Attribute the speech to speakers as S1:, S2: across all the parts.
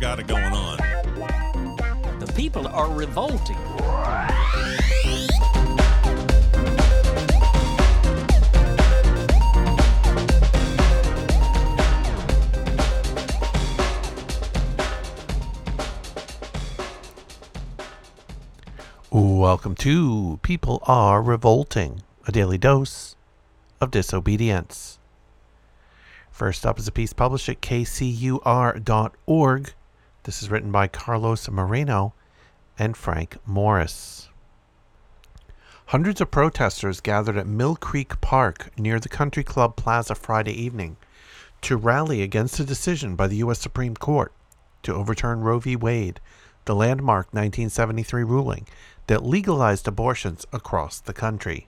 S1: got it going on.
S2: The people are revolting.
S3: Welcome to People Are Revolting, a daily dose of disobedience. First up is a piece published at kcur.org. This is written by Carlos Moreno and Frank Morris. Hundreds of protesters gathered at Mill Creek Park near the Country Club Plaza Friday evening to rally against a decision by the U.S. Supreme Court to overturn Roe v. Wade, the landmark 1973 ruling that legalized abortions across the country.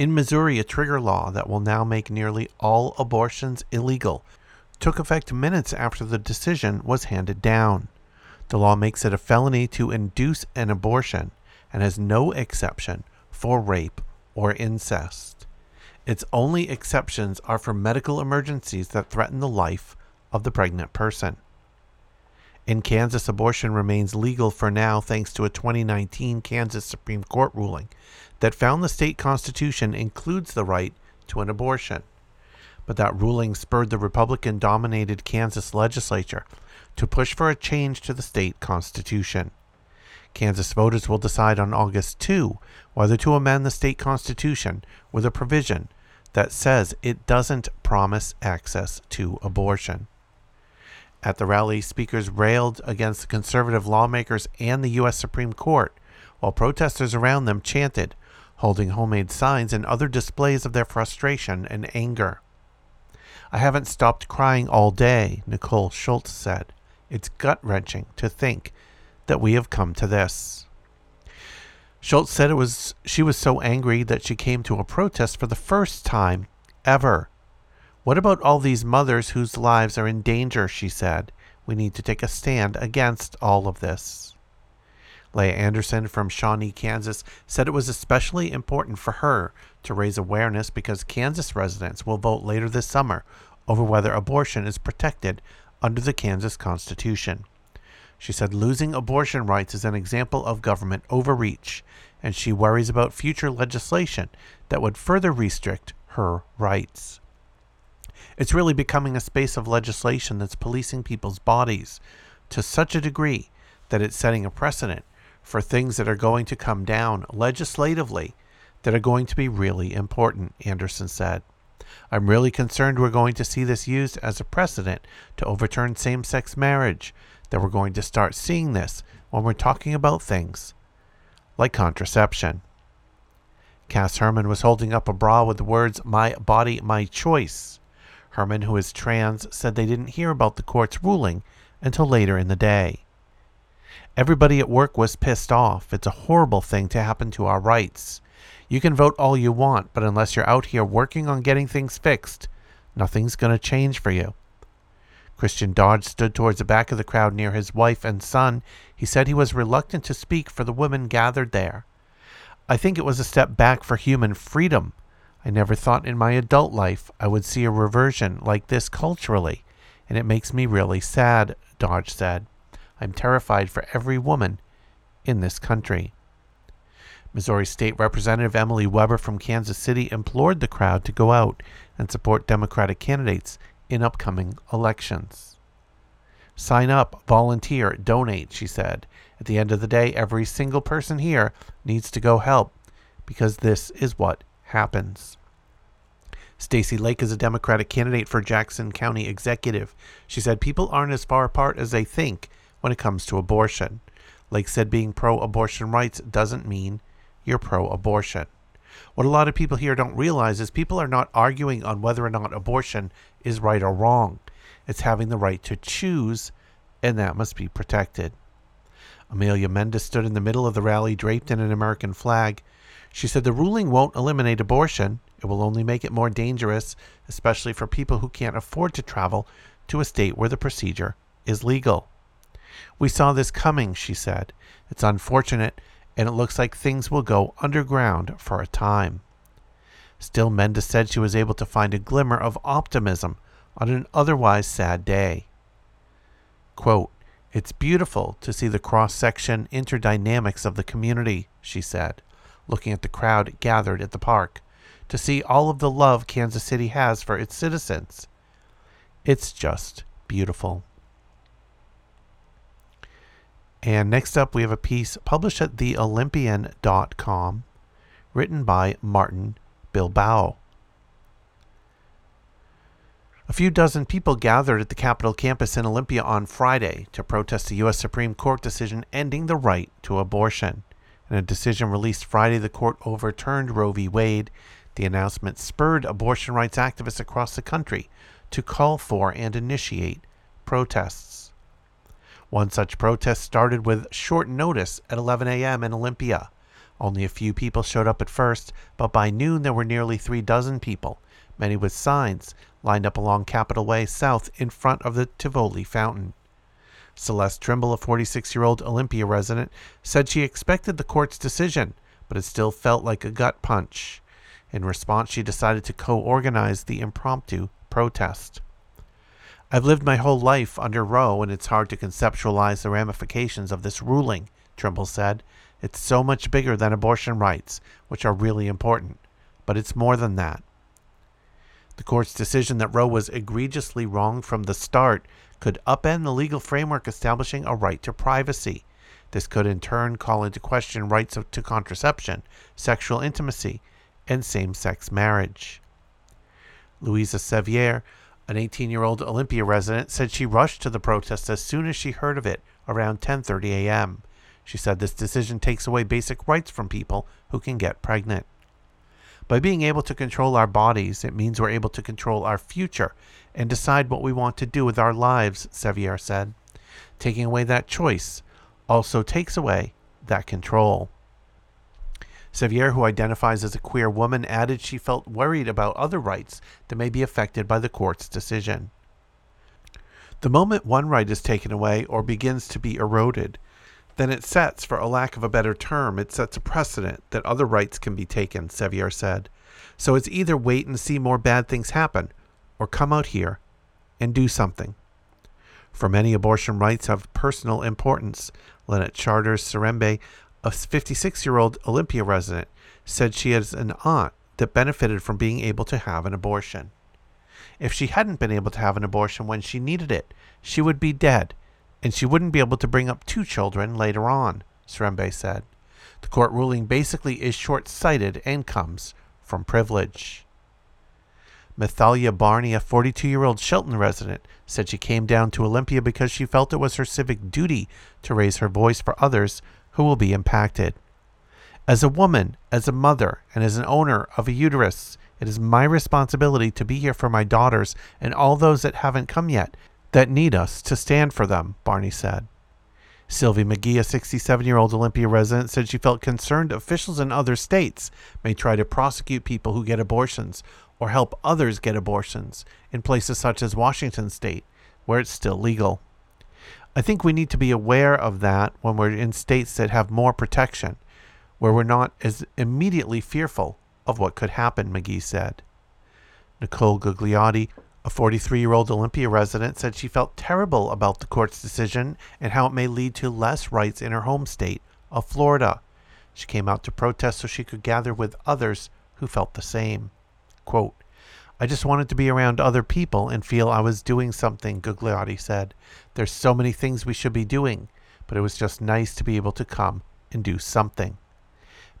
S3: In Missouri, a trigger law that will now make nearly all abortions illegal took effect minutes after the decision was handed down. The law makes it a felony to induce an abortion and has no exception for rape or incest. Its only exceptions are for medical emergencies that threaten the life of the pregnant person. In Kansas, abortion remains legal for now thanks to a 2019 Kansas Supreme Court ruling that found the state constitution includes the right to an abortion. But that ruling spurred the Republican dominated Kansas legislature to push for a change to the state constitution. Kansas voters will decide on August 2 whether to amend the state constitution with a provision that says it doesn't promise access to abortion. At the rally, speakers railed against the conservative lawmakers and the U.S. Supreme Court, while protesters around them chanted, holding homemade signs and other displays of their frustration and anger. I haven't stopped crying all day, Nicole Schultz said. It's gut wrenching to think that we have come to this. Schultz said it was she was so angry that she came to a protest for the first time ever what about all these mothers whose lives are in danger? She said. We need to take a stand against all of this. Leah Anderson from Shawnee, Kansas said it was especially important for her to raise awareness because Kansas residents will vote later this summer over whether abortion is protected under the Kansas Constitution. She said losing abortion rights is an example of government overreach, and she worries about future legislation that would further restrict her rights. It's really becoming a space of legislation that's policing people's bodies to such a degree that it's setting a precedent for things that are going to come down legislatively that are going to be really important, Anderson said. I'm really concerned we're going to see this used as a precedent to overturn same sex marriage, that we're going to start seeing this when we're talking about things like contraception. Cass Herman was holding up a bra with the words, My body, my choice. Herman, who is trans, said they didn't hear about the court's ruling until later in the day. Everybody at work was pissed off. It's a horrible thing to happen to our rights. You can vote all you want, but unless you're out here working on getting things fixed, nothing's going to change for you. Christian Dodge stood towards the back of the crowd near his wife and son. He said he was reluctant to speak for the women gathered there. I think it was a step back for human freedom, I never thought in my adult life I would see a reversion like this culturally, and it makes me really sad, Dodge said. I'm terrified for every woman in this country. Missouri State Representative Emily Weber from Kansas City implored the crowd to go out and support Democratic candidates in upcoming elections. Sign up, volunteer, donate, she said. At the end of the day, every single person here needs to go help because this is what happens. Stacy Lake is a Democratic candidate for Jackson County Executive. She said people aren't as far apart as they think when it comes to abortion. Lake said being pro abortion rights doesn't mean you're pro abortion. What a lot of people here don't realize is people are not arguing on whether or not abortion is right or wrong. It's having the right to choose, and that must be protected. Amelia Mendes stood in the middle of the rally draped in an American flag. She said the ruling won't eliminate abortion, it will only make it more dangerous, especially for people who can't afford to travel to a state where the procedure is legal. We saw this coming, she said. It's unfortunate, and it looks like things will go underground for a time. Still, Mendes said she was able to find a glimmer of optimism on an otherwise sad day. Quote, It's beautiful to see the cross section interdynamics of the community, she said, looking at the crowd gathered at the park, to see all of the love Kansas City has for its citizens. It's just beautiful. And next up, we have a piece published at theolympian.com, written by Martin Bilbao. A few dozen people gathered at the Capitol campus in Olympia on Friday to protest the U.S. Supreme Court decision ending the right to abortion. In a decision released Friday, the court overturned Roe v. Wade. The announcement spurred abortion rights activists across the country to call for and initiate protests. One such protest started with short notice at 11 a.m. in Olympia. Only a few people showed up at first, but by noon there were nearly three dozen people, many with signs, lined up along Capitol Way South in front of the Tivoli fountain. Celeste Trimble, a 46 year old Olympia resident, said she expected the court's decision, but it still felt like a gut punch. In response, she decided to co organize the impromptu protest. I've lived my whole life under Roe, and it's hard to conceptualize the ramifications of this ruling, Trimble said. It's so much bigger than abortion rights, which are really important, but it's more than that. The court's decision that Roe was egregiously wrong from the start could upend the legal framework establishing a right to privacy. This could in turn call into question rights to contraception, sexual intimacy, and same sex marriage. Louisa Sevier, an 18 year old Olympia resident, said she rushed to the protest as soon as she heard of it around 10:30 a.m. She said this decision takes away basic rights from people who can get pregnant. By being able to control our bodies, it means we're able to control our future and decide what we want to do with our lives, Sevier said. Taking away that choice also takes away that control. Sevier, who identifies as a queer woman, added she felt worried about other rights that may be affected by the court's decision. The moment one right is taken away or begins to be eroded, then it sets, for a lack of a better term, it sets a precedent that other rights can be taken, Sevier said. So it's either wait and see more bad things happen, or come out here and do something. For many, abortion rights have personal importance. Lynette Charters Serembe, a 56 year old Olympia resident, said she has an aunt that benefited from being able to have an abortion. If she hadn't been able to have an abortion when she needed it, she would be dead and she wouldn't be able to bring up two children later on, Serembe said. The court ruling basically is short sighted and comes from privilege. Methalia Barney, a 42 year old Shelton resident, said she came down to Olympia because she felt it was her civic duty to raise her voice for others who will be impacted. As a woman, as a mother, and as an owner of a uterus, it is my responsibility to be here for my daughters and all those that haven't come yet that need us to stand for them, Barney said. Sylvie McGee, a 67 year old Olympia resident, said she felt concerned officials in other states may try to prosecute people who get abortions or help others get abortions in places such as Washington state, where it's still legal. I think we need to be aware of that when we're in states that have more protection, where we're not as immediately fearful of what could happen, McGee said. Nicole Gugliotti, a 43 year old Olympia resident said she felt terrible about the court's decision and how it may lead to less rights in her home state of Florida. She came out to protest so she could gather with others who felt the same. Quote, I just wanted to be around other people and feel I was doing something, Gugliotti said. There's so many things we should be doing, but it was just nice to be able to come and do something.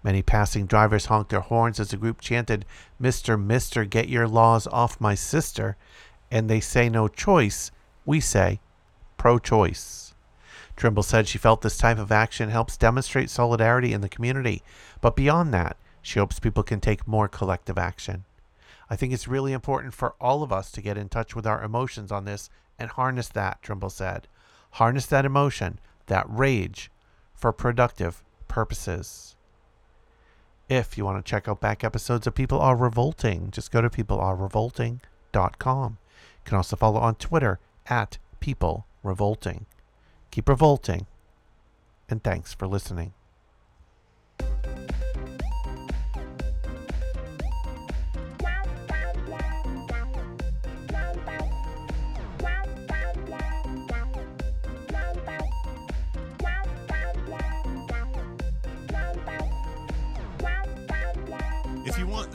S3: Many passing drivers honked their horns as the group chanted, Mister, Mister, get your laws off my sister. And they say no choice, we say pro choice. Trimble said she felt this type of action helps demonstrate solidarity in the community, but beyond that, she hopes people can take more collective action. I think it's really important for all of us to get in touch with our emotions on this and harness that, Trimble said. Harness that emotion, that rage, for productive purposes. If you want to check out back episodes of People Are Revolting, just go to peoplearerevolting.com. You can also follow on Twitter at People Revolting. Keep revolting, and thanks for listening.